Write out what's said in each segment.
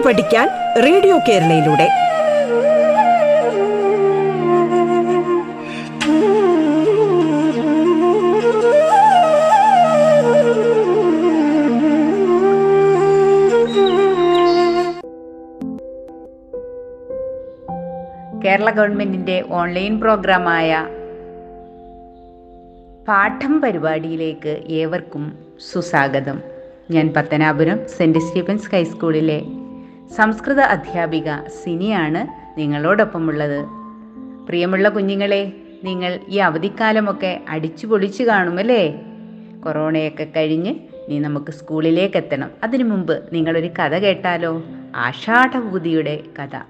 പാട്ട് പഠിക്കാൻ റേഡിയോ കേരളയിലൂടെ. കേരള ഗവൺമെന്റിന്റെ ഓൺലൈൻ പ്രോഗ്രാമായ പാഠം പരിപാടിയിലേക്ക് ഏവർക്കും സുസ്വാഗതം. ഞാൻ പത്തനാപുരം സെന്റ് സ്റ്റീഫൻസ് ഹൈസ്കൂളിലെ സംസ്കൃത അധ്യാപിക സിനിയാണ് നിങ്ങളോടൊപ്പമുള്ളത്. പ്രിയമുള്ള കുഞ്ഞുങ്ങളെ നിങ്ങൾ ഈ അവധിക്കാലമൊക്കെ അടിച്ചു പൊളിച്ചു കാണുമല്ലേ? കൊറോണയൊക്കെ കഴിഞ്ഞ് നീ നമുക്ക് സ്കൂളിലേക്ക് എത്തണം അതിനു മുമ്പ് നിങ്ങളൊരു കഥ കേട്ടാലോ? ആഷാഢഭൂതിയുടെ കഥ.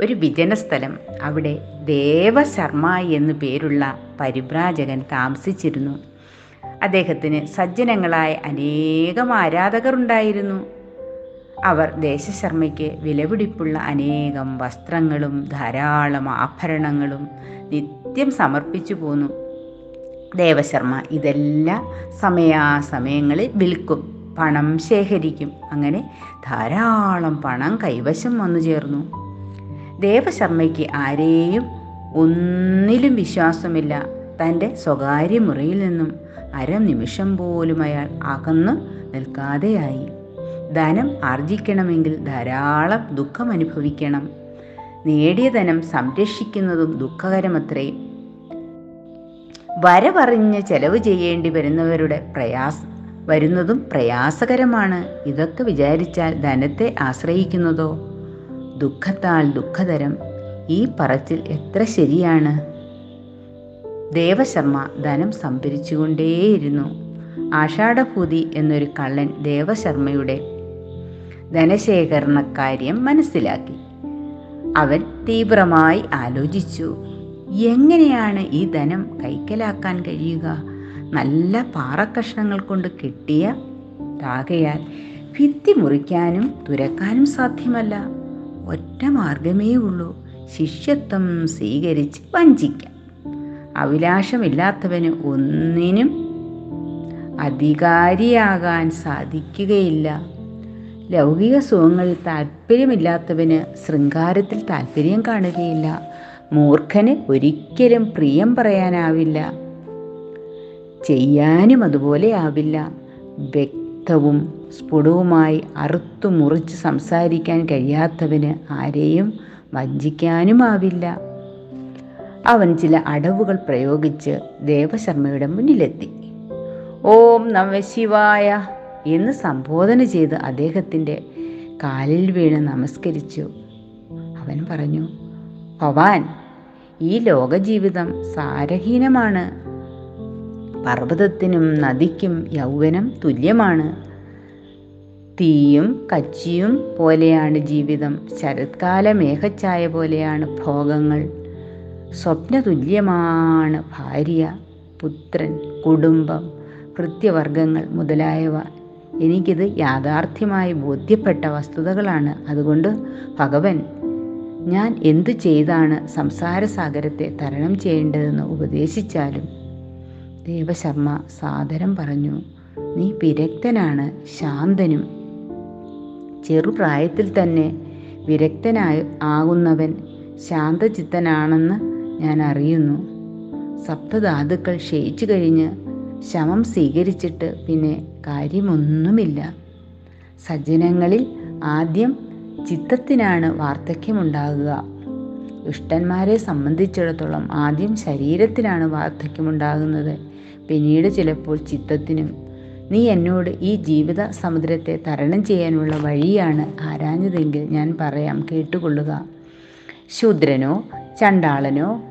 ഒരു വിജനസ്ഥലം അവിടെ ദേവശർമ്മ എന്നു പേരുള്ള പരിഭ്രാജകൻ താമസിച്ചിരുന്നു. അദ്ദേഹത്തിന് സജ്ജനങ്ങളായ അനേകം ആരാധകർ ഉണ്ടായിരുന്നു അവർ ദേശശർമ്മയ്ക്ക് വിലപിടിപ്പുള്ള അനേകം വസ്ത്രങ്ങളും ധാരാളം ആഭരണങ്ങളും നിത്യം സമർപ്പിച്ചു പോന്നു. ദേവശർമ്മ ഇതെല്ലാം സമയാസമയങ്ങളിൽ വിൽക്കും പണം ശേഖരിക്കും. അങ്ങനെ ധാരാളം പണം കൈവശം വന്നു ചേർന്നു. ദേവശർമ്മയ്ക്ക് ആരെയും ഒന്നിലും വിശ്വാസമില്ല. തന്റെ സ്വകാര്യ മുറിയിൽ നിന്നും അരനിമിഷം പോലും അയാൾ അകന്നു നിൽക്കാതെയായി. ധനം ആർജിക്കണമെങ്കിൽ ധാരാളം ദുഃഖം അനുഭവിക്കണം. നേടിയ ധനം സംരക്ഷിക്കുന്നതും ദുഃഖകരമത്രേ. വരവറിഞ്ഞ് ചെലവ് ചെയ്യേണ്ടി വരുന്നവരുടെ പ്രയാസ വരുന്നതും പ്രയാസകരമാണ്. ഇതൊക്കെ വിചാരിച്ചാൽ ധനത്തെ ആശ്രയിക്കുന്നതോ? ദുഃഖത്താൽ ദുഃഖതരം. ഈ പറച്ചിൽ എത്ര ശരിയാണ്? ദേവശർമ്മ ധനം സംഭരിച്ചുകൊണ്ടേയിരുന്നു. ആഷാഢഭൂതി എന്നൊരു കള്ളൻ ദേവശർമ്മയുടെ ധനശേഖരണക്കാര്യം മനസ്സിലാക്കി. അവൻ തീവ്രമായി ആലോചിച്ചു. എങ്ങനെയാണ് ഈ ധനം കൈക്കലാക്കാൻ കഴിയുക? നല്ല പാറക്കഷ്ണങ്ങൾ കൊണ്ട് കിട്ടിയ താകയാൽ ഭിത്തി മുറിക്കാനും തുരക്കാനും സാധ്യമല്ല. ഒറ്റ മാർഗമേ ഉള്ളൂ. ശിഷ്യത്വം സ്വീകരിച്ച് വഞ്ചിക്കാം. അഭിലാഷമില്ലാത്തവന് ഒന്നിനും അധികാരിയാകാൻ സാധിക്കുകയില്ല. ലൗകിക സുഖങ്ങളിൽ താല്പര്യമില്ലാത്തവന് ശൃംഗാരത്തിൽ താല്പര്യം കാണുകയില്ല. മൂർഖന് ഒരിക്കലും പ്രിയം പറയാനാവില്ല. ചെയ്യാനും അതുപോലെ ആവില്ല. വ്യക്തവും സ്ഫുടവുമായി അറുത്തു മുറിച്ച് സംസാരിക്കാൻ കഴിയാത്തവന് ആരെയും വഞ്ചിക്കാനുമാവില്ല അവൻ ചില അടവുകൾ പ്രയോഗിച്ച് ദേവശർമ്മയുടെ മുന്നിലെത്തി. ഓം നമ ശിവായ. എന്ന് സംബോധന ചെയ്ത് അദ്ദേഹത്തിന്റെ കാലിൽ വീണ് നമസ്കരിച്ചു. അവൻ പറഞ്ഞു ഭവാൻ ഈ ലോകജീവിതം സാരഹീനമാണ്. പർവതത്തിനും നദിക്കും യൗവനം തുല്യമാണ്. തീയും കച്ചിയും പോലെയാണ് ജീവിതം. ശരത്കാല മേഘച്ചായ പോലെയാണ് ഭോഗങ്ങൾ. സ്വപ്നതുല്യമാണ് ഭാര്യ പുത്രൻ കുടുംബം കൃത്യവർഗങ്ങൾ മുതലായവ. എനിക്കിത് യാഥാർത്ഥ്യമായി ബോധ്യപ്പെട്ട വസ്തുതകളാണ്. അതുകൊണ്ട് ഭഗവൻ ഞാൻ എന്തു ചെയ്താണ് സംസാരസാഗരത്തെ തരണം ചെയ്യേണ്ടതെന്ന് ഉപദേശിച്ചാലും? ദേവശർമ്മ സാദരം പറഞ്ഞു നീ വിരക്തനാണ് ശാന്തനും. ചെറുപ്രായത്തിൽ തന്നെ വിരക്തനായി ആകുന്നവൻ ശാന്തചിത്തനാണെന്ന് ഞാൻ അറിയുന്നു. സപ്തധാതുക്കൾ ക്ഷയിച്ചു കഴിഞ്ഞ് ശമം സ്വീകരിച്ചിട്ട് പിന്നെ കാര്യമൊന്നുമില്ല. സജ്ജനങ്ങളിൽ ആദ്യം ചിത്തത്തിനാണ് വാർദ്ധക്യമുണ്ടാകുക. ദുഷ്ടന്മാരെ സംബന്ധിച്ചിടത്തോളം ആദ്യം ശരീരത്തിനാണ് വാർദ്ധക്യമുണ്ടാകുന്നത്. പിന്നീട് ചിലപ്പോൾ ചിത്തത്തിനും. നീ എന്നോട് ഈ ജീവിത സമുദ്രത്തെ തരണം ചെയ്യാനുള്ള വഴിയാണ് ആരാഞ്ഞതെങ്കിൽ ഞാൻ പറയാം കേട്ടുകൊള്ളുക. ശൂദ്രനോ ചണ്ടാളനോ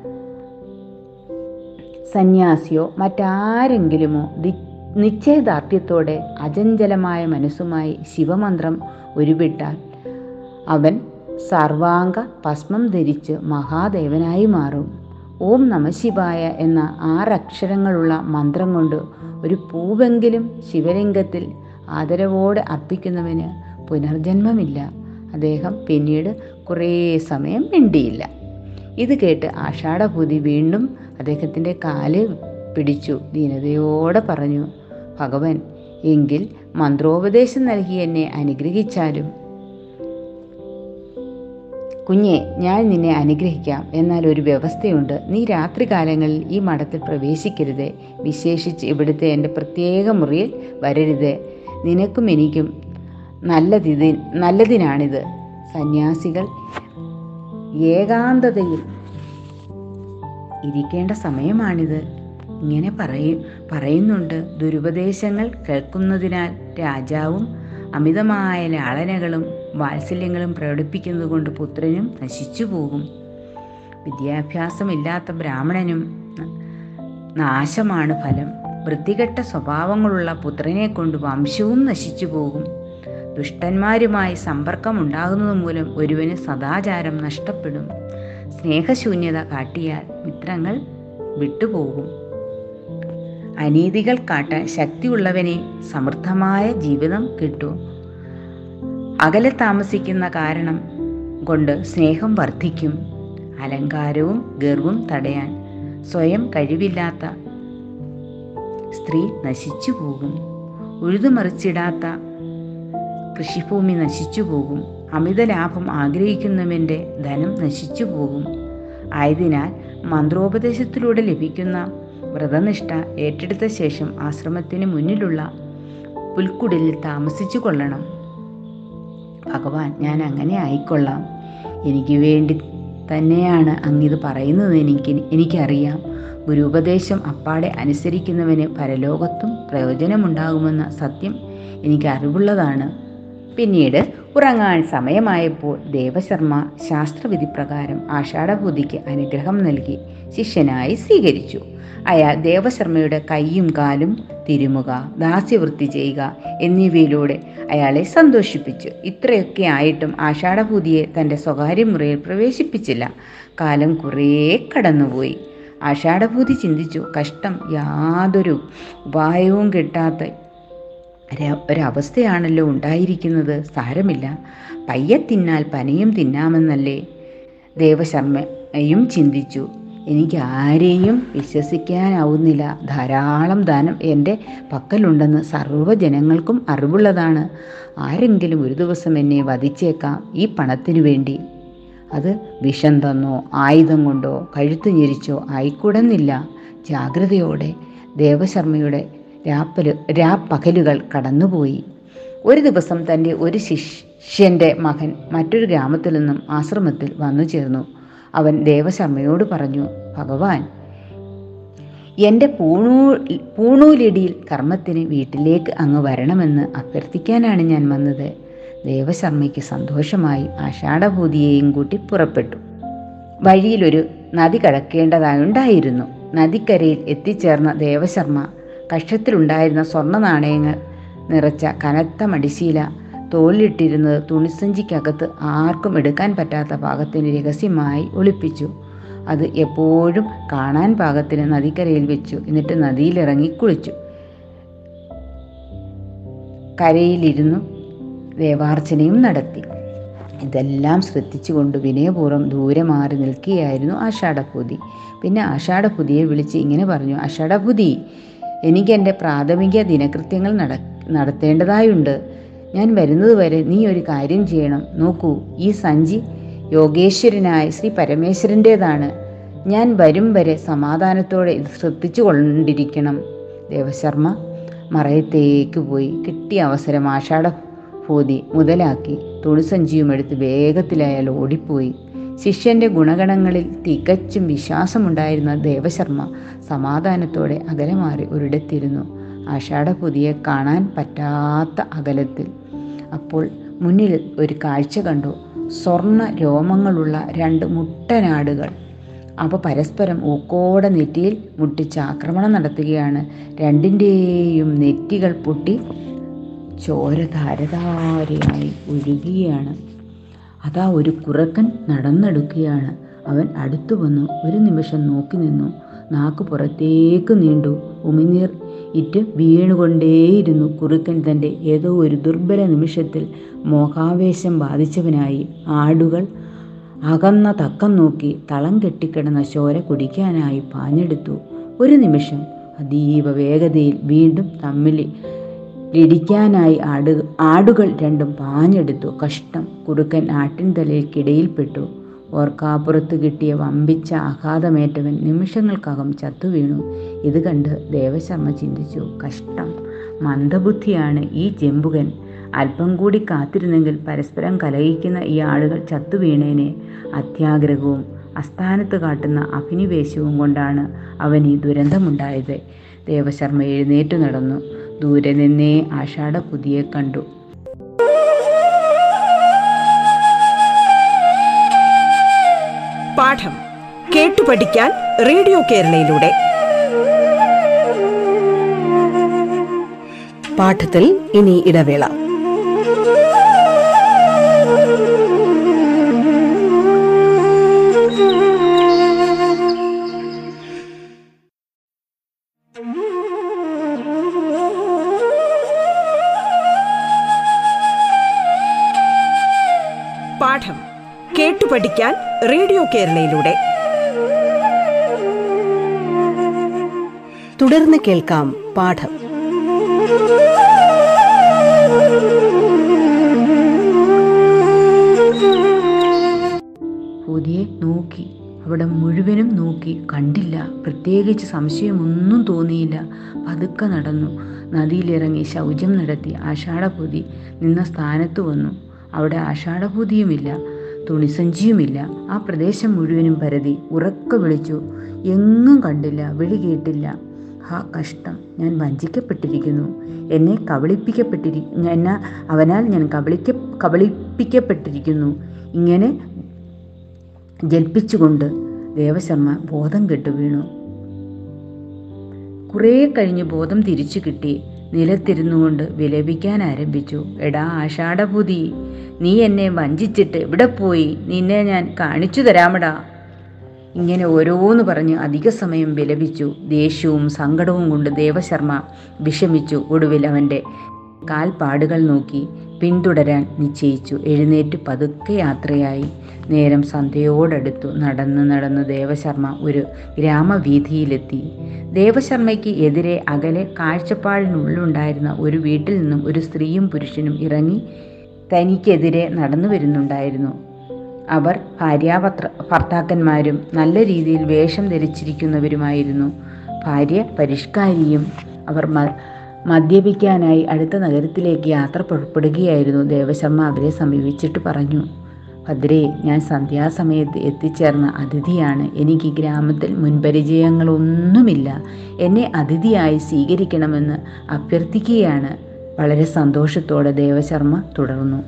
സന്യാസിയോ മറ്റാരെങ്കിലുമോ നിശ്ചയദാർഢ്യത്തോടെ അചഞ്ചലമായ മനസ്സുമായി ശിവമന്ത്രം ഉരുവിട്ടാൽ അവൻ സർവാംഗ ഭസ്മം ധരിച്ച് മഹാദേവനായി മാറും. ഓം നമശിവായ എന്ന ആറക്ഷരങ്ങളുള്ള മന്ത്രം കൊണ്ട് ഒരു പൂവെങ്കിലും ശിവലിംഗത്തിൽ ആദരവോടെ അർപ്പിക്കുന്നവന് പുനർജന്മമില്ല. അദ്ദേഹം പിന്നീട് കുറേ സമയം മിണ്ടിയില്ല. ഇത് കേട്ട് ആഷാഢഭൂതി വീണ്ടും അദ്ദേഹത്തിന്റെ കാൽ പിടിച്ചു. ദീനതയോടെ പറഞ്ഞു ഭഗവൻ എങ്കിൽ മന്ത്രോപദേശം നൽകി എന്നെ അനുഗ്രഹിച്ചാലും. കുഞ്ഞെ ഞാൻ നിന്നെ അനുഗ്രഹിക്കാം. എന്നാൽ ഒരു വ്യവസ്ഥയുണ്ട്. നീ രാത്രികാലങ്ങളിൽ ഈ മഠത്തിൽ പ്രവേശിക്കരുത്. വിശേഷിച്ച് ഇവിടുത്തെ എന്റെ പ്രത്യേക മുറിയിൽ വരരുത്. നിനക്കും എനിക്കും നല്ലതിന് നല്ലതിനാണിത്. സന്യാസികൾ ഏകാന്തതയിൽ ഇരിക്കേണ്ട സമയമാണിത്. ഇങ്ങനെ പറയും പറയുന്നുണ്ട്. ദുരുപദേശങ്ങൾ കേൾക്കുന്നതിനാൽ രാജാവും അമിതമായ ലാളനകളും വാത്സല്യങ്ങളും പ്രകടിപ്പിക്കുന്നതുകൊണ്ട് പുത്രനും നശിച്ചു പോകും വിദ്യാഭ്യാസമില്ലാത്ത ബ്രാഹ്മണനും നാശമാണ് ഫലം. വൃത്തികെട്ട സ്വഭാവങ്ങളുള്ള പുത്രനെ കൊണ്ട് വംശവും നശിച്ചു പോകും ദുഷ്ടന്മാരുമായി സമ്പർക്കം ഉണ്ടാകുന്നത് മൂലം ഒരുവന് സദാചാരം നഷ്ടപ്പെടും. സ്നേഹശൂന്യത കാട്ടിയാൽ മിത്രങ്ങൾ വിട്ടുപോകും. അനീതികൾ കാട്ടാൻ ശക്തിയുള്ളവനെ സമൃദ്ധമായ ജീവിതം കിട്ടും. അകലെ താമസിക്കുന്ന കാരണം കൊണ്ട് സ്നേഹം വർദ്ധിക്കും. അലങ്കാരവും ഗർവും തടയാൻ സ്വയം കഴിവില്ലാത്ത സ്ത്രീ നശിച്ചു പോകും ഉഴുതുമറിച്ചിടാത്ത കൃഷിഭൂമി നശിച്ചു പോകും അമിത ലാഭം ആഗ്രഹിക്കുന്നവന്റെ ധനം നശിച്ചു പോകും. ആയതിനാൽ മന്ത്രോപദേശത്തിലൂടെ ലഭിക്കുന്ന വ്രതനിഷ്ഠ ഏറ്റെടുത്ത ശേഷം ആശ്രമത്തിന് മുന്നിലുള്ള പുൽക്കുടലിൽ താമസിച്ചു കൊള്ളണം. ഭഗവാൻ ഞാൻ അങ്ങനെ ആയിക്കൊള്ളാം. എനിക്ക് വേണ്ടി തന്നെയാണ് അങ്ങിത് പറയുന്നത് എനിക്ക് എനിക്കറിയാം. ഗുരുപദേശം അപ്പാടെ അനുസരിക്കുന്നവന് പരലോകത്തും പ്രയോജനമുണ്ടാകുമെന്ന സത്യം എനിക്ക് അറിവുള്ളതാണ്. പിന്നീട് ഉറങ്ങാൻ സമയമായപ്പോൾ ദേവശർമ്മ ശാസ്ത്രവിധി പ്രകാരം ആഷാഢഭൂതിക്ക് അനുഗ്രഹം നൽകി ശിഷ്യനായി സ്വീകരിച്ചു. അയാൾ ദേവശർമ്മയുടെ കൈയും കാലും തിരുമുക ദാസ്യവൃത്തി ചെയ്യുക എന്നിവയിലൂടെ അയാളെ സന്തോഷിപ്പിച്ചു. ഇത്രയൊക്കെ ആയിട്ടും ആഷാഢഭൂതിയെ തന്റെ സ്വകാര്യ മുറിയിൽ പ്രവേശിപ്പിച്ചില്ല. കാലം കുറേ കടന്നുപോയി. ആഷാഢഭൂതി ചിന്തിച്ചു കഷ്ടം യാതൊരു ഉപായവും കിട്ടാത്ത ഒരവസ്ഥയാണല്ലോ ഉണ്ടായിരിക്കുന്നത്. സാരമില്ല. പയ്യെ തിന്നാൽ പനയും തിന്നാമെന്നല്ലേ. ദേവശർമ്മയും ചിന്തിച്ചു. എനിക്ക് ആരെയും വിശ്വസിക്കാനാവുന്നില്ല. ധാരാളം ധനം എന്റെ പക്കലുണ്ടെന്ന് സർവജനങ്ങൾക്കും അറിവുള്ളതാണ്. ആരെങ്കിലും ഒരു ദിവസം എന്നെ വധിച്ചേക്കാം ഈ പണത്തിനു വേണ്ടി. അത് വിഷം തന്നോ ആയുധം കൊണ്ടോ കഴുത്തു ഞെരിച്ചോ ആയിക്കൂടുന്നില്ല. ജാഗ്രതയോടെ ദേവശർമ്മയുടെ രാപ്പൽ രാപ്പകലുകൾ കടന്നുപോയി. ഒരു ദിവസം തന്റെ ഒരു ശിഷ്യന്റെ മകൻ മറ്റൊരു ഗ്രാമത്തിൽ നിന്നും ആശ്രമത്തിൽ വന്നു ചേർന്നു. അവൻ ദേവശർമ്മയോട് പറഞ്ഞു ഭഗവാൻ എന്റെ പൂണൂ പൂണൂലിടിയിൽ കർമ്മത്തിന് വീട്ടിലേക്ക് അങ്ങ് വരണമെന്ന് അഭ്യർത്ഥിക്കാനാണ് ഞാൻ വന്നത്. ദേവശർമ്മയ്ക്ക് സന്തോഷമായി ആഷാഢഭൂതിയെയും കൂട്ടി പുറപ്പെട്ടു. വഴിയിലൊരു നദി കടക്കേണ്ടതായുണ്ടായിരുന്നു. നദിക്കരയിൽ എത്തിച്ചേർന്ന ദേവശർമ്മ കക്ഷത്തിലുണ്ടായിരുന്ന സ്വർണ നാണയങ്ങൾ നിറച്ച കനത്ത മടിശീല തോളിലിട്ടിരുന്നത് തുണിസഞ്ചിക്കകത്ത് ആർക്കും എടുക്കാൻ പറ്റാത്ത പാകത്തിന് രഹസ്യമായി ഒളിപ്പിച്ചു. അത് എപ്പോഴും കാണാൻ പാകത്തിന് നദിക്കരയിൽ വെച്ചു. എന്നിട്ട് നദിയിലിറങ്ങി കുളിച്ചു. കരയിലിരുന്നു ദേവാർച്ചനയും നടത്തി. ഇതെല്ലാം ശ്രദ്ധിച്ചുകൊണ്ട് വിനയപൂർവം ദൂരെ മാറി നിൽക്കുകയായിരുന്നു ആഷാഢഭൂതി പിന്നെ ആഷാഢഭൂതിയെ വിളിച്ച് ഇങ്ങനെ പറഞ്ഞു ആഷാഢഭൂതി എനിക്ക് എന്റെ പ്രാഥമിക ദിനകൃത്യങ്ങൾ നട നടത്തേണ്ടതായുണ്ട്. ഞാൻ വരുന്നതുവരെ നീ ഒരു കാര്യം ചെയ്യണം. നോക്കൂ ഈ സഞ്ചി യോഗേശ്വരനായ ശ്രീ പരമേശ്വരന്റേതാണ് ഞാൻ വരും വരെ സമാധാനത്തോടെ ഇത് ശ്രദ്ധിച്ചു കൊണ്ടിരിക്കണം ദേവശർമ്മ മറയത്തേക്ക് പോയി. കിട്ടിയ അവസരം ആഷാഢ ഭൂതി മുതലാക്കി. തുണിസഞ്ചിയും എടുത്ത് വേഗത്തിൽ അയാൾ ഓടിപ്പോയി. ശിഷ്യന്റെ ഗുണഗണങ്ങളിൽ തികച്ചും വിശ്വാസമുണ്ടായിരുന്ന ദേവശർമ്മ സമാധാനത്തോടെ അകലെ മാറി ഒരിടത്തിരുന്നു. ആഷാഢപുതിയെ കാണാൻ പറ്റാത്ത അകലത്തിൽ. അപ്പോൾ മുന്നിൽ ഒരു കാഴ്ച കണ്ടു. സ്വർണ രോമങ്ങളുള്ള രണ്ട് മുട്ടനാടുകൾ. അവ പരസ്പരം ഊക്കോടെ നെറ്റിയിൽ മുട്ടിച്ച് ആക്രമണം നടത്തുകയാണ്. രണ്ടിന്റെയും നെറ്റികൾ പൊട്ടി ചോര ധാരധാരയായി ഒഴുകുകയാണ് അതാ ഒരു കുറക്കൻ നടന്നെടുക്കുകയാണ്. അവൻ അടുത്തു വന്നു ഒരു നിമിഷം നോക്കി നിന്നു. നാക്ക് പുറത്തേക്ക് നീണ്ടു. ഉമിനീർ ഇറ്റ് വീണുകൊണ്ടേയിരുന്നു. കുറുക്കൻ തന്റെ ഏതോ ഒരു ദുർബല നിമിഷത്തിൽ മോഹാവേശം ബാധിച്ചവനായി. ആടുകൾ അകന്ന തക്കം നോക്കി തളം കെട്ടിക്കിടന്ന ചോര കുടിക്കാനായി പാഞ്ഞെടുത്തു. ഒരു നിമിഷം അതീവ വേഗതയിൽ വീണ്ടും തമ്മിൽ ലടിക്കാനായി ആട് ആടുകൾ രണ്ടും പാഞ്ഞെടുത്തു. കഷ്ടം. കുറുക്കൻ ആട്ടിൻ തലയ്ക്കിടയിൽപ്പെട്ടു ഓർക്കാപ്പുറത്ത് കിട്ടിയ വമ്പിച്ച ആഘാതമേറ്റവൻ നിമിഷങ്ങൾക്കകം ചത്തുവീണു. ഇത് കണ്ട് ദേവശർമ്മ ചിന്തിച്ചു കഷ്ടം. മന്ദബുദ്ധിയാണ് ഈ ജെമ്പുകൻ അല്പം കൂടി കാത്തിരുന്നെങ്കിൽ പരസ്പരം കലഹിക്കുന്ന ഈ ആളുകൾ ചത്തുവീണേനെ. അത്യാഗ്രഹവും അസ്ഥാനത്ത് കാട്ടുന്ന അഭിനിവേശവും കൊണ്ടാണ് അവൻ ഈ ദുരന്തമുണ്ടായത്. ദേവശർമ്മ എഴുന്നേറ്റു നടന്നു. ദൂരെ നിന്നേ ആഷാഢപുതിയെ കണ്ടു. പാഠം കേട്ടു പഠിക്കാൻ റേഡിയോ കേരളയിലൂടെ. പാഠത്തിൽ ഇനി ഇടവേള. കേരളയിലൂടെ. തുടർന്ന് കേൾക്കാം പാഠം. പുതിയെ നോക്കി അവിടെ മുഴുവനും നോക്കി കണ്ടില്ല. പ്രത്യേകിച്ച് സംശയമൊന്നും തോന്നിയില്ല. പതുക്കെ നടന്നു. നദിയിലിറങ്ങി ശൗചം നടത്തി ആഷാഢപൂതി നിന്ന സ്ഥാനത്ത് വന്നു. അവിടെ ആഷാഢപൂതിയുമില്ല. തുണിസഞ്ചിയുമില്ല ആ പ്രദേശം മുഴുവനും പരതി. ഉറക്ക വിളിച്ചു. എങ്ങും കണ്ടില്ല. വിളി കേട്ടില്ല. ഹാ കഷ്ടം. ഞാൻ വഞ്ചിക്കപ്പെട്ടിരിക്കുന്നു. എന്നെ കബളിപ്പിക്കപ്പെട്ടിരി എന്നെ അവനാൽ ഞാൻ കബളിക്ക കബളിപ്പിക്കപ്പെട്ടിരിക്കുന്നു. ഇങ്ങനെ ജൽപ്പിച്ചുകൊണ്ട് ദേവശർമ്മ ബോധം കെട്ടു വീണു കുറേ കഴിഞ്ഞ് ബോധം തിരിച്ചു കിട്ടി. നിലത്തിരുന്നുകൊണ്ട് വിലപിക്കാൻ ആരംഭിച്ചു എടാ ആഷാഢപുതി നീ എന്നെ വഞ്ചിച്ചിട്ട് എവിടെ പോയി? നിന്നെ ഞാൻ കാണിച്ചു തരാമടാ. ഇങ്ങനെ ഓരോന്ന് പറഞ്ഞ് അധിക സമയം വിലപിച്ചു. ദേഷ്യവും സങ്കടവും കൊണ്ട് ദേവശർമ്മ വിഷമിച്ചു ഒടുവിൽ അവന്റെ കാൽപ്പാടുകൾ നോക്കി. പിന്തുടരാൻ നിശ്ചയിച്ചു. എഴുന്നേറ്റ് പതുക്കെ യാത്രയായി. നേരം സന്ധ്യയോടടുത്തു നടന്ന് നടന്ന് ദേവശർമ്മ ഒരു ഗ്രാമവീഥിയിലെത്തി. ദേവശർമ്മയ്ക്ക് എതിരെ അകലെ കാഴ്ചപ്പാടിനുള്ളിലുണ്ടായിരുന്ന ഒരു വീട്ടിൽ നിന്നും ഒരു സ്ത്രീയും പുരുഷനും ഇറങ്ങി തനിക്കെതിരെ നടന്നു വരുന്നുണ്ടായിരുന്നു. അവർ ഭാര്യാപത്ര ഭർത്താക്കന്മാരും നല്ല രീതിയിൽ വേഷം ധരിച്ചിരിക്കുന്നവരുമായിരുന്നു. ഭാര്യ പരിഷ്കാരിയും അവർ മദ്യപിക്കാനായി അടുത്ത നഗരത്തിലേക്ക് യാത്ര പുറപ്പെടുകയായിരുന്നു ദേവശർമ്മ. അവരെ സമീപിച്ചിട്ട് പറഞ്ഞു ഭദ്രേ ഞാൻ സന്ധ്യാസമയത്ത് എത്തിച്ചേർന്ന അതിഥിയാണ്. എനിക്ക് ഗ്രാമത്തിൽ മുൻപരിചയങ്ങളൊന്നുമില്ല. എന്നെ അതിഥിയായി സ്വീകരിക്കണമെന്ന് അഭ്യർത്ഥിക്കുകയാണ്. വളരെ സന്തോഷത്തോടെ ദേവശർമ്മ തുടർന്നു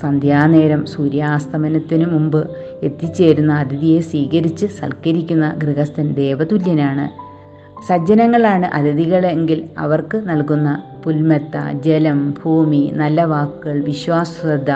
സന്ധ്യാനേരം സൂര്യാസ്തമനത്തിനു മുമ്പ് എത്തിച്ചേരുന്ന അതിഥിയെ സ്വീകരിച്ച് സൽക്കരിക്കുന്ന ഗൃഹസ്ഥൻ ദേവതുല്യനാണ്. സജ്ജനങ്ങളാണ് അതിഥികളെങ്കിൽ അവർക്ക് നൽകുന്ന പുൽമെത്ത ജലം ഭൂമി നല്ല വാക്കുകൾ വിശ്വാസ്യത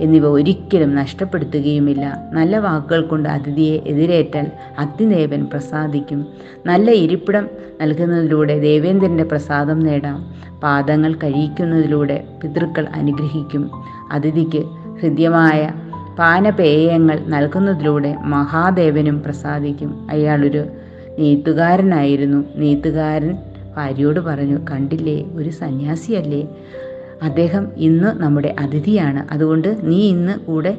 എന്നിവ ഒരിക്കലും നഷ്ടപ്പെടുത്തുകയുമില്ല. നല്ല വാക്കുകൾ കൊണ്ട് അതിഥിയെ എതിരേറ്റാൽ അഗ്നിദേവൻ പ്രസാദിക്കും. നല്ല ഇരിപ്പിടം നൽകുന്നതിലൂടെ ദേവേന്ദ്രന്റെ പ്രസാദം നേടാം. പാദങ്ങൾ കഴിയിക്കുന്നതിലൂടെ പിതൃക്കൾ അനുഗ്രഹിക്കും. അതിഥിക്ക് ഹൃദ്യമായ പാനപേയങ്ങൾ നൽകുന്നതിലൂടെ മഹാദേവനും പ്രസാദിക്കും. അയാളൊരു നെയ്ത്തുകാരനായിരുന്നു. നെയ്ത്തുകാരൻ ഭാര്യയോട് പറഞ്ഞു കണ്ടില്ലേ ഒരു സന്യാസിയല്ലേ? അദ്ദേഹം ഇന്ന് നമ്മുടെ അതിഥിയാണ്. അതുകൊണ്ട് നീ ഇന്ന് കൂടെ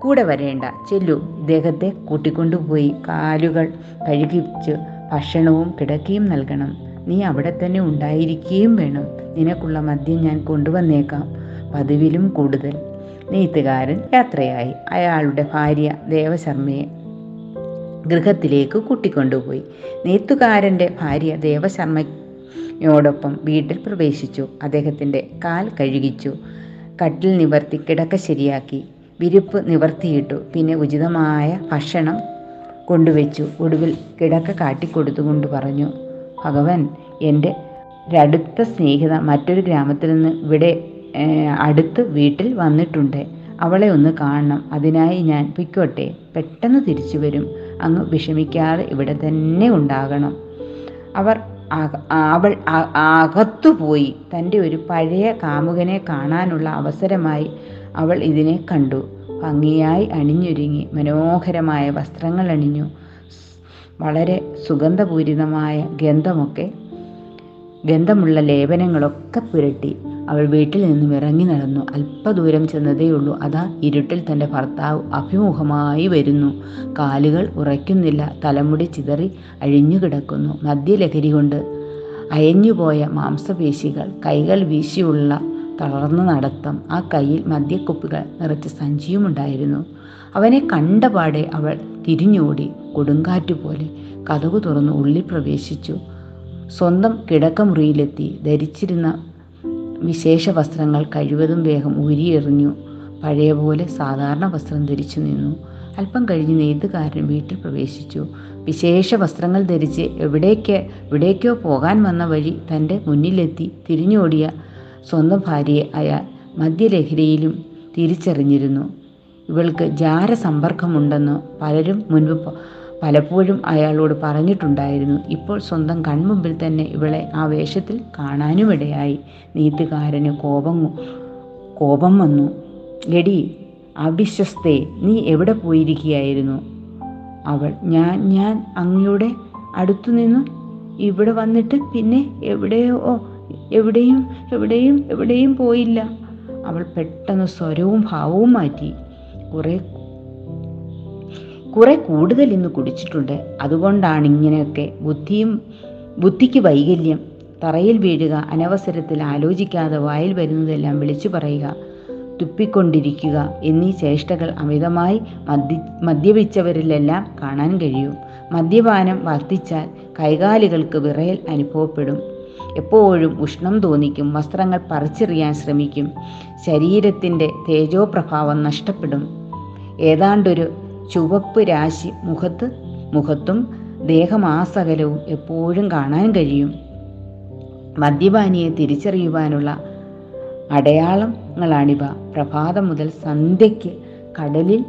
കൂടെ വരേണ്ട. ചെല്ലു. ഇദ്ദേഹത്തെ കൂട്ടിക്കൊണ്ടുപോയി. കാലുകൾ കഴുകിച്ച് ഭക്ഷണവും കിടക്കയും നൽകണം. നീ അവിടെ തന്നെ ഉണ്ടായിരിക്കുകയും വേണം. നിനക്കുള്ള മദ്യം ഞാൻ കൊണ്ടുവന്നേക്കാം. പതിവിലും കൂടുതൽ. നെയ്ത്തുകാരൻ യാത്രയായി. അയാളുടെ ഭാര്യ ദേവശർമ്മയെ ഗൃഹത്തിലേക്ക് കൂട്ടിക്കൊണ്ടുപോയി. നെയ്ത്തുകാരന്റെ ഭാര്യ ദേവശർമ്മയോടൊപ്പം വീട്ടിൽ പ്രവേശിച്ചു. അദ്ദേഹത്തിന്റെ കാൽ കഴുകിച്ചു. കട്ടിൽ നിവർത്തി കിടക്ക ശരിയാക്കി. വിരിപ്പ് നിവർത്തിയിട്ടു. പിന്നെ ഉചിതമായ ഭക്ഷണം കൊണ്ടുവച്ചു. ഒടുവിൽ കിടക്ക കാട്ടിക്കൊടുത്തുകൊണ്ട് പറഞ്ഞു ഭഗവൻ എന്റെ ഒരടുത്ത സ്നേഹിത മറ്റൊരു ഗ്രാമത്തിൽ നിന്ന് ഇവിടെ അടുത്ത് വീട്ടിൽ വന്നിട്ടുണ്ട്. അവളെ ഒന്ന് കാണണം. അതിനായി ഞാൻ പൊയ്ക്കോട്ടെ. പെട്ടെന്ന് തിരിച്ചു വരും. അങ്ങ് വിഷമിക്കാതെ ഇവിടെ തന്നെ ഉണ്ടാകണം. അവർ അവൾ അകത്തുപോയി തന്റെ ഒരു പഴയ കാമുകനെ കാണാനുള്ള അവസരമായി അവൾ ഇതിനെ കണ്ടു. ഭംഗിയായി അണിഞ്ഞൊരുങ്ങി. മനോഹരമായ വസ്ത്രങ്ങൾ അണിഞ്ഞു. വളരെ സുഗന്ധപൂരിതമായ ഗന്ധമൊക്കെ ഗന്ധമുള്ള ലേപനങ്ങളൊക്കെ പുരട്ടി. അവൾ വീട്ടിൽ നിന്നും ഇറങ്ങി നടന്നു. അല്പദൂരം ചെന്നതേയുള്ളൂ. അതാ ഇരുട്ടിൽ തന്റെ ഭർത്താവ് അഭിമുഖമായി വരുന്നു. കാലുകൾ ഉറയ്ക്കുന്നില്ല. തലമുടി ചിതറി അഴിഞ്ഞു കിടക്കുന്നു മദ്യലഹരി കൊണ്ട് അയഞ്ഞുപോയ മാംസപേശികൾ കൈകൾ വീശിയുള്ള തളർന്ന നടത്തം. ആ കയ്യിൽ മദ്യക്കുപ്പികൾ നിറച്ച് സഞ്ചിയുമുണ്ടായിരുന്നു അവനെ കണ്ടപാടെ അവൾ തിരിഞ്ഞോടി. കൊടുങ്കാറ്റ് പോലെ കതകു തുറന്ന് ഉള്ളിൽ പ്രവേശിച്ചു. സ്വന്തം കിടക്കമുറിയിലെത്തി. ധരിച്ചിരുന്ന വിശേഷ വസ്ത്രങ്ങൾ കഴിവതും വേഗം ഉരിയെറിഞ്ഞു. പഴയ പോലെ സാധാരണ വസ്ത്രം ധരിച്ചു നിന്നു. അല്പം കഴിഞ്ഞ് നെയ്ത്തുകാരൻ വീട്ടിൽ പ്രവേശിച്ചു. വിശേഷ വസ്ത്രങ്ങൾ ധരിച്ച് എവിടേക്ക് എവിടേക്കോ പോകാൻ വന്ന വഴി തന്റെ മുന്നിലെത്തി തിരിഞ്ഞോടിയ സ്വന്തം ഭാര്യയെ അയാൾ മദ്യലഹരിയിലും തിരിച്ചറിഞ്ഞിരുന്നു. ഇവൾക്ക് ജാര സമ്പർക്കമുണ്ടെന്ന് പലരും മുൻപ് പലപ്പോഴും അയാളോട് പറഞ്ഞിട്ടുണ്ടായിരുന്നു. ഇപ്പോൾ സ്വന്തം കൺമുമ്പിൽ തന്നെ ഇവളെ ആ വേഷത്തിൽ കാണാനുമിടയായി. നീത്തുകാരന് കോപം കോപം വന്നു. എടി അവിശ്വസ്തേ നീ എവിടെ പോയിരിക്കുകയായിരുന്നു? അവൾ ഞാൻ ഞാൻ അങ്ങയുടെ അടുത്തു നിന്ന് ഇവിടെ വന്നിട്ട് പിന്നെ എവിടെയോ എവിടെയും എവിടെയും എവിടെയും പോയില്ല. അവൾ പെട്ടെന്ന് സ്വരവും ഭാവവും മാറ്റി. കുറെ കുറെ കൂടുതൽ ഇന്ന് കുടിച്ചിട്ടുണ്ട്. അതുകൊണ്ടാണ് ഇങ്ങനെയൊക്കെ ബുദ്ധിയും ബുദ്ധിക്ക് വൈകല്യം തറയിൽ വീഴുക അനവസരത്തിൽ ആലോചിക്കാതെ വായിൽ വരുന്നതെല്ലാം വിളിച്ചു പറയുക തുപ്പിക്കൊണ്ടിരിക്കുക എന്നീ ചേഷ്ടകൾ അമിതമായി മദ്യ മദ്യപിച്ചവരിലെല്ലാം കാണാൻ കഴിയും. മദ്യപാനം വർദ്ധിച്ചാൽ കൈകാലുകൾക്ക് വിറയൽ അനുഭവപ്പെടും. എപ്പോഴും ഉഷ്ണം തോന്നിക്കും വസ്ത്രങ്ങൾ പറിച്ചെറിയാൻ ശ്രമിക്കും ശരീരത്തിന്റെ തേജോപ്രഭാവം നഷ്ടപ്പെടും. ഏതാണ്ടൊരു ചുവപ്പ് രാശി മുഖത്ത് മുഖത്തും ദേഹമാസകലവും എപ്പോഴും കാണാൻ കഴിയും. മദ്യപാനിയെ തിരിച്ചറിയുവാനുള്ള അടയാളങ്ങളാണിവ. പ്രഭാതം മുതൽ സന്ധ്യയ്ക്ക് കടലിൽ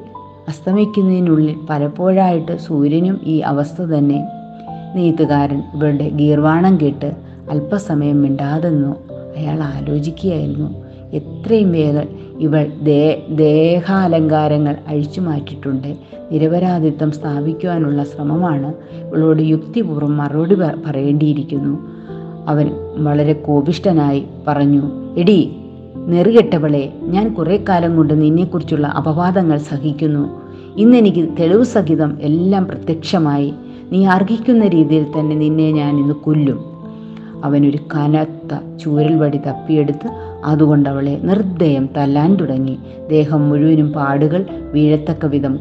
അസ്തമിക്കുന്നതിനുള്ളിൽ പലപ്പോഴായിട്ട് സൂര്യനും ഈ അവസ്ഥ തന്നെ. നെയ്ത്തുകാരൻ ഇവരുടെ ഗീർവാണം കേട്ട് അല്പസമയം മിണ്ടാതെന്നോ അയാൾ ആലോചിക്കുകയായിരുന്നു. എത്രയും വേഗം ഇവൾ ദേ ദേഹാലങ്കാരങ്ങൾ അഴിച്ചു മാറ്റിയിട്ടുണ്ട്. നിരപരാധിത്വം സ്ഥാപിക്കുവാനുള്ള ശ്രമമാണ് ഇവളോട് യുക്തിപൂർവം മറുപടി പറയേണ്ടിയിരിക്കുന്നു. അവൻ വളരെ കോപിഷ്ടനായി പറഞ്ഞു എടി നെറുകെട്ടവളെ ഞാൻ കുറെ കാലം കൊണ്ട് നിന്നെക്കുറിച്ചുള്ള അപവാദങ്ങൾ സഹിക്കുന്നു. ഇന്നെനിക്ക് തെളിവ് സഹിതം എല്ലാം പ്രത്യക്ഷമായി. നീ അർഹിക്കുന്ന രീതിയിൽ തന്നെ നിന്നെ ഞാൻ ഇന്ന് കൊല്ലും. അവനൊരു കനത്ത ചൂരൽ വടി തപ്പിയെടുത്ത് അതുകൊണ്ട് അവളെ നിർദ്ദയം തല്ലാൻ തുടങ്ങി. ദേഹം മുഴുവനും പാടുകൾ വീഴത്തക്ക വിധം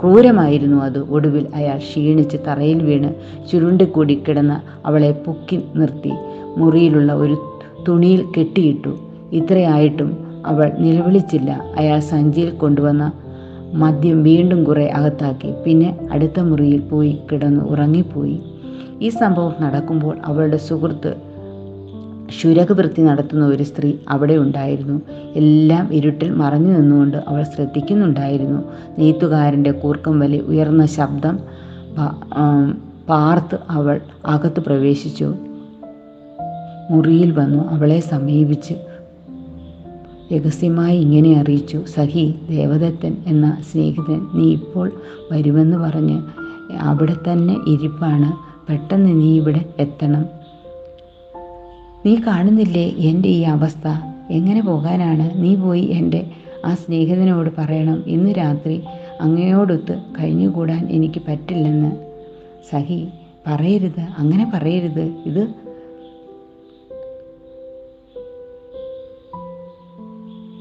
ക്രൂരമായിരുന്നു അത്. ഒടുവിൽ അയാൾ ക്ഷീണിച്ച് തറയിൽ വീണ് ചുരുണ്ടിക്കൂടി കിടന്ന് അവളെ പൊക്കി നിർത്തി. മുറിയിലുള്ള ഒരു തുണിയിൽ കെട്ടിയിട്ടു. ഇത്രയായിട്ടും അവൾ നിലവിളിച്ചില്ല. അയാൾ സഞ്ചിയിൽ കൊണ്ടുവന്ന മദ്യം വീണ്ടും കുറെ അകത്താക്കി. പിന്നെ അടുത്ത മുറിയിൽ പോയി കിടന്ന് ഉറങ്ങിപ്പോയി. ഈ സംഭവം നടക്കുമ്പോൾ അവളുടെ സുഹൃത്ത് ശുരകവൃത്തി നടത്തുന്ന ഒരു സ്ത്രീ അവിടെ ഉണ്ടായിരുന്നു. എല്ലാം ഇരുട്ടിൽ മറഞ്ഞു നിന്നുകൊണ്ട് അവൾ ശ്രദ്ധിക്കുന്നുണ്ടായിരുന്നു. നെയ്ത്തുകാരന്റെ കൂർക്കം വലി ഉയർന്ന ശബ്ദം പാർത്ത് അവൾ അകത്ത് പ്രവേശിച്ചു. മുറിയിൽ വന്നു. അവളെ സമീപിച്ച് രഹസ്യമായി ഇങ്ങനെ അറിയിച്ചു. സഹി ദേവദത്തൻ എന്ന സ്നേഹിതൻ നീ ഇപ്പോൾ വരുമെന്ന് പറഞ്ഞ് അവിടെ തന്നെ ഇരിപ്പാണ്. പെട്ടെന്ന് നീ ഇവിടെ എത്തണം. നീ കാണുന്നില്ലേ എന്റെ ഈ അവസ്ഥ? എങ്ങനെ പോകാനാണ്? നീ പോയി എന്റെ ആ സ്നേഹിതനോട് പറയണം. ഇന്ന് രാത്രി അങ്ങയോടൊത്ത് കഴിഞ്ഞുകൂടാൻ എനിക്ക് പറ്റില്ലെന്ന്. സഹി പറയരുത്. അങ്ങനെ പറയരുത്. ഇത്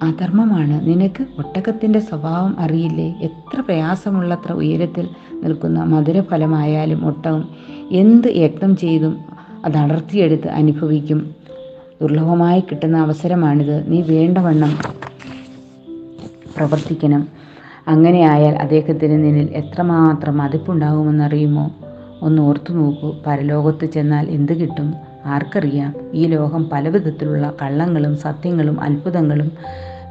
അധർമ്മമാണ്. നിനക്ക് ഒട്ടകത്തിന്റെ സ്വഭാവം അറിയില്ലേ? എത്ര പ്രയാസമുള്ളത്ര ഉയരത്തിൽ നിൽക്കുന്ന മധുരഫലമായാലും ഒട്ടകം എന്ത് യത്നം ചെയ്തും അത് അടർത്തിയെടുത്ത് അനുഭവിക്കും. ദുർലഭമായി കിട്ടുന്ന അവസരമാണിത്. നീ വേണ്ടവണ്ണം പ്രവർത്തിക്കണം. അങ്ങനെയായാൽ അദ്ദേഹത്തിന് നിന്നിൽ എത്രമാത്രം മതിപ്പുണ്ടാകുമെന്നറിയുമോ? ഒന്ന് ഓർത്തു നോക്കൂ. പരലോകത്ത് ചെന്നാൽ എന്ത് കിട്ടും? ആർക്കറിയാം. ഈ ലോകം പലവിധത്തിലുള്ള കള്ളങ്ങളും സത്യങ്ങളും അത്ഭുതങ്ങളും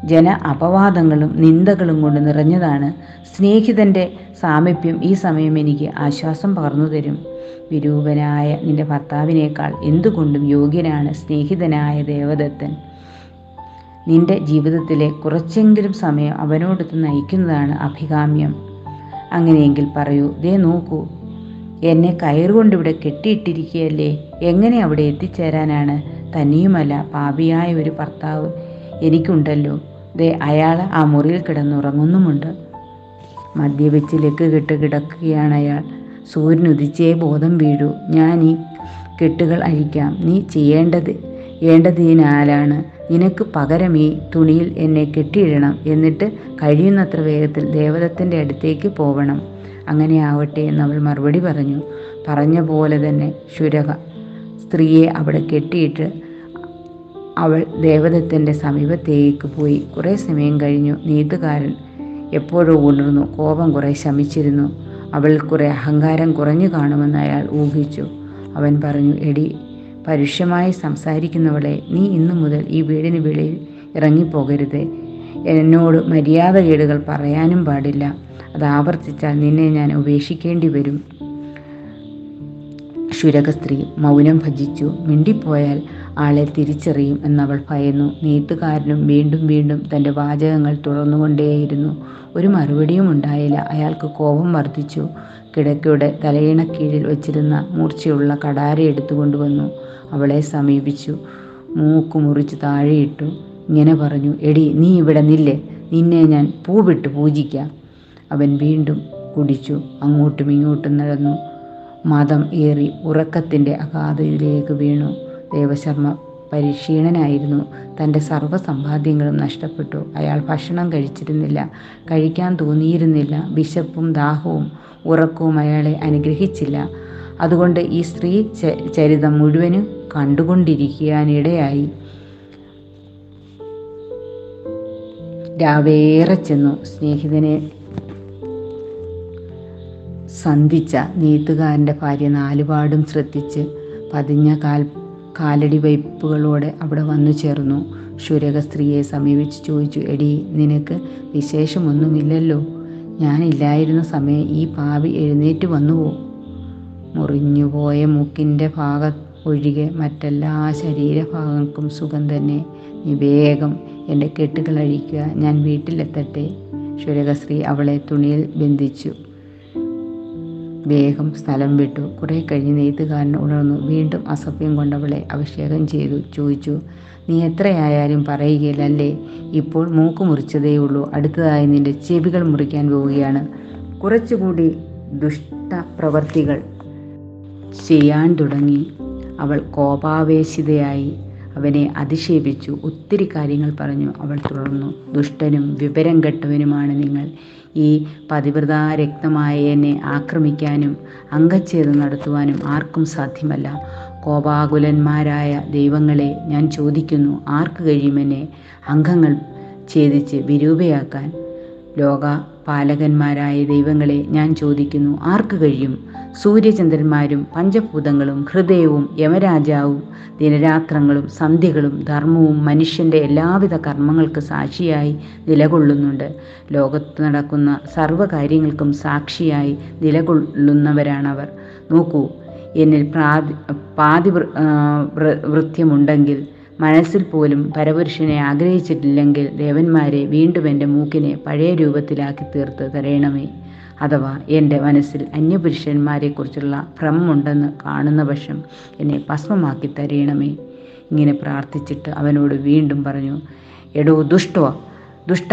ജന അപവാദങ്ങളും നിന്ദകളും കൊണ്ട് നിറഞ്ഞതാണ്. സ്നേഹിതന്റെ സാമീപ്യം ഈ സമയം എനിക്ക് ആശ്വാസം പകർന്നു തരും. വിരൂപനായ നിന്റെ ഭർത്താവിനേക്കാൾ എന്തുകൊണ്ടും യോഗ്യനാണ് സ്നേഹിതനായ ദേവദത്തൻ. നിന്റെ ജീവിതത്തിലെ കുറച്ചെങ്കിലും സമയം അവനോടൊത്ത് നയിക്കുന്നതാണ് അഭികാമ്യം. അങ്ങനെയെങ്കിൽ പറയൂ ദേ നോക്കൂ എന്നെ കയറുകൊണ്ടിവിടെ കെട്ടിയിട്ടിരിക്കുകയല്ലേ? എങ്ങനെ അവിടെ എത്തിച്ചേരാനാണ്? തന്നെയുമല്ല പാപിയായ ഒരു ഭർത്താവ് എനിക്കുണ്ടല്ലോ. ദേ അയാൾ ആ മുറിയിൽ കിടന്നുറങ്ങുന്നുമുണ്ട്. മദ്യപിച്ച് ലക്ക് കെട്ട് കിടക്കുകയാണ് അയാൾ. സൂര്യൻ ഉദിച്ചേ ബോധം വീഴൂ. ഞാൻ ഈ കെട്ടുകൾ അഴിക്കാം. നീ ചെയ്യേണ്ടത് വേണ്ടതിനാലാണ്. നിനക്ക് പകരം ഈ തുണിയിൽ എന്നെ കെട്ടിയിടണം. എന്നിട്ട് കഴിയുന്നത്ര വേഗത്തിൽ ദേവദത്തിന്റെ അടുത്തേക്ക് പോവണം. അങ്ങനെ ആവട്ടെ എന്ന് എന്നവൾ മറുപടി പറഞ്ഞു. പറഞ്ഞ പോലെ തന്നെ ശുരക സ്ത്രീയെ അവിടെ കെട്ടിയിട്ട് അവൾ ദേവദത്തിന്റെ സമീപത്തേക്ക് പോയി. കുറേ സമയം കഴിഞ്ഞു. നീതുകാരൻ എപ്പോഴോ ഉണർന്നു. കോപം കുറേ ശമിച്ചിരുന്നു. അവൾ കുറെ അഹങ്കാരം കുറഞ്ഞു കാണുമെന്ന് അയാൾ ഊഹിച്ചു. അവൻ പറഞ്ഞു എടി പരുഷ്യമായി സംസാരിക്കുന്നവളെ നീ ഇന്നു മുതൽ ഈ വീടിന് വെളിയിൽ ഇറങ്ങിപ്പോകരുത്. എന്നോട് മര്യാദകേടുകൾ പറയാനും പാടില്ല. അത് ആവർത്തിച്ചാൽ നിന്നെ ഞാൻ ഉപേക്ഷിക്കേണ്ടി വരും. ശുരക സ്ത്രീ മൗനം ഭജിച്ചു. മിണ്ടിപ്പോയാൽ ആളെ തിരിച്ചറിയും എന്നവൾ ഭയന്നു. നെയ്ത്തുകാരനും വീണ്ടും വീണ്ടും തന്റെ വാചകങ്ങൾ തുറന്നുകൊണ്ടേയിരുന്നു. ഒരു മറുപടിയും ഉണ്ടായില്ല. അയാൾക്ക് കോപം വർദ്ധിച്ചു. കിടക്കയുടെ തലയിണക്കീഴിൽ വച്ചിരുന്ന മൂർച്ചയുള്ള കടാര എടുത്തുകൊണ്ടുവന്നു അവളെ സമീപിച്ചു. മൂക്ക് മുറിച്ച് താഴെയിട്ടു. ഇങ്ങനെ പറഞ്ഞു എടി നീ ഇവിടെ നില്ലേ. നിന്നെ ഞാൻ പൂവിട്ട് പൂജിക്കാം. അവൻ വീണ്ടും കുടിച്ചു. അങ്ങോട്ടും ഇങ്ങോട്ടും നടന്നു. മതം ഏറി ഉറക്കത്തിന്റെ അഗാധയിലേക്ക് വീണു. ദേവശർമ്മ പരിക്ഷീണനായിരുന്നു. തന്റെ സർവസമ്പാദ്യങ്ങളും നഷ്ടപ്പെട്ടു. അയാൾ ഭക്ഷണം കഴിച്ചിരുന്നില്ല കഴിക്കാൻ തോന്നിയിരുന്നില്ല. വിശപ്പും ദാഹവും ഉറക്കവും അയാളെ അനുഗ്രഹിച്ചില്ല. അതുകൊണ്ട് ഈ സ്ത്രീ ചരിതം മുഴുവനും കണ്ടുകൊണ്ടിരിക്കാനിടയായി. രാവേറെ ചെന്നു. സ്നേഹിതനെ സന്ധിച്ച നെയ്ത്തുകാരന്റെ ഭാര്യ നാലുപാടും ശ്രദ്ധിച്ച് പതിഞ്ഞ കാൽ കാലടി വയ്പ്പുകളോടെ അവിടെ വന്നു ചേർന്നു. ശുരക സ്ത്രീയെ സമീപിച്ച് ചോദിച്ചു എടി നിനക്ക് വിശേഷമൊന്നുമില്ലല്ലോ? ഞാനില്ലായിരുന്ന സമയം ഈ പാവി എഴുന്നേറ്റ് വന്നുവോ? മുറിഞ്ഞുപോയ മൂക്കിന്റെ ഭാഗ ഒഴികെ മറ്റെല്ലാ ശരീരഭാഗങ്ങൾക്കും സുഖം തന്നെ. നീ വേഗം എന്റെ കെട്ടുകൾ അഴിക്കുക ഞാൻ വീട്ടിലെത്തട്ടെ. ശുരകശ്രീ അവളെ തുണിയിൽ ബന്ധിച്ചു. വേഗം സ്ഥലം വിട്ടു. കുറേ കഴിഞ്ഞ് നെയ്ത്തുകാരൻ ഉണർന്നു. വീണ്ടും അസഭ്യം കൊണ്ടവളെ അഭിഷേകം ചെയ്തു. ചോദിച്ചു നീ എത്രയായാലും പറയുകയില്ലല്ലേ? ഇപ്പോൾ മൂക്ക് മുറിച്ചതേയുള്ളൂ. അടുത്തതായി നിന്റെ ചെവികൾ മുറിക്കാൻ പോവുകയാണ്. കുറച്ചുകൂടി ദുഷ്ട പ്രവർത്തികൾ ചെയ്യാൻ തുടങ്ങി. അവൾ കോപാവേശിതയായി അവനെ അധിക്ഷേപിച്ചു. ഒത്തിരി കാര്യങ്ങൾ പറഞ്ഞു. അവൾ തുടർന്നു ദുഷ്ടനും വിവരം കെട്ടവനുമാണ് നിങ്ങൾ. ഈ പതിവ്രത രക്തമായ എന്നെ ആക്രമിക്കാനും അംഗച്ഛേദം നടത്തുവാനും ആർക്കും സാധ്യമല്ല. കോപാകുലന്മാരായ ദൈവങ്ങളെ ഞാൻ ചോദിക്കുന്നു ആർക്ക് കഴിയുമെന്നെ? അംഗങ്ങൾ ഛേദിച്ച് വിരൂപയാക്കാൻ. ലോക പാലകന്മാരായ ദൈവങ്ങളെ ഞാൻ ചോദിക്കുന്നു ആർക്ക് കഴിയും? സൂര്യചന്ദ്രന്മാരും പഞ്ചഭൂതങ്ങളും ഹൃദയവും യമരാജാവും ദിനരാത്രങ്ങളും സന്ധ്യകളും ധർമ്മവും മനുഷ്യന്റെ എല്ലാവിധ കർമ്മങ്ങൾക്ക് സാക്ഷിയായി നിലകൊള്ളുന്നുണ്ട്. ലോകത്ത് നടക്കുന്ന സർവകാര്യങ്ങൾക്കും സാക്ഷിയായി നിലകൊള്ളുന്നവരാണവർ. നോക്കൂ എന്നിൽ പ്രാതി പാതി വൃത്യമുണ്ടെങ്കിൽ മനസ്സിൽ പോലും പരപുരുഷനെ ആഗ്രഹിച്ചിട്ടില്ലെങ്കിൽ ദേവന്മാരെ വീണ്ടും എന്റെ മൂക്കിനെ പഴയ രൂപത്തിലാക്കി തീർത്ത് തരയണമേ. അഥവാ എന്റെ മനസ്സിൽ അന്യപുരുഷന്മാരെക്കുറിച്ചുള്ള ഭ്രമമുണ്ടെന്ന് കാണുന്ന പക്ഷം എന്നെ ഭസ്മമാക്കി തരയണമേ. ഇങ്ങനെ പ്രാർത്ഥിച്ചിട്ട് അവനോട് വീണ്ടും പറഞ്ഞു എടോ ദുഷ്ടോ ദുഷ്ട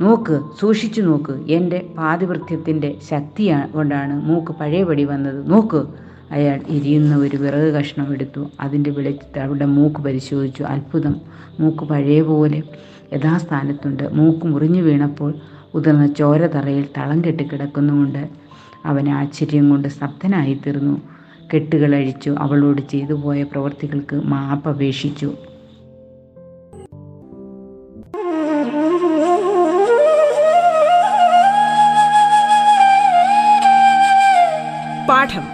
നോക്ക് സൂക്ഷിച്ചു നോക്ക്. എന്റെ പാതിവൃത്യത്തിന്റെ ശക്തി കൊണ്ടാണ് മൂക്ക് പഴയപടി വന്നത്. നോക്ക് അയാൾ എരിയുന്ന ഒരു വിറക് കഷ്ണം എടുത്തു. അതിന്റെ വെളിച്ചത്തിൽ അവളുടെ മൂക്ക് പരിശോധിച്ചു. അത്ഭുതം. മൂക്ക് പഴയ പോലെ യഥാസ്ഥാനത്തുണ്ട്. മൂക്ക് മുറിഞ്ഞു വീണപ്പോൾ ഉതിർന്ന ചോര തറയിൽ തളം കെട്ടി കിടക്കുന്നുമുണ്ട്. അവൻ ആശ്ചര്യം കൊണ്ട് സ്തബ്ധനായി തീർന്നു കെട്ടുകൾ അഴിച്ചു. അവളോട് ചെയ്തു പോയ മാപ്പ് അപേക്ഷിച്ചു. പാഠം.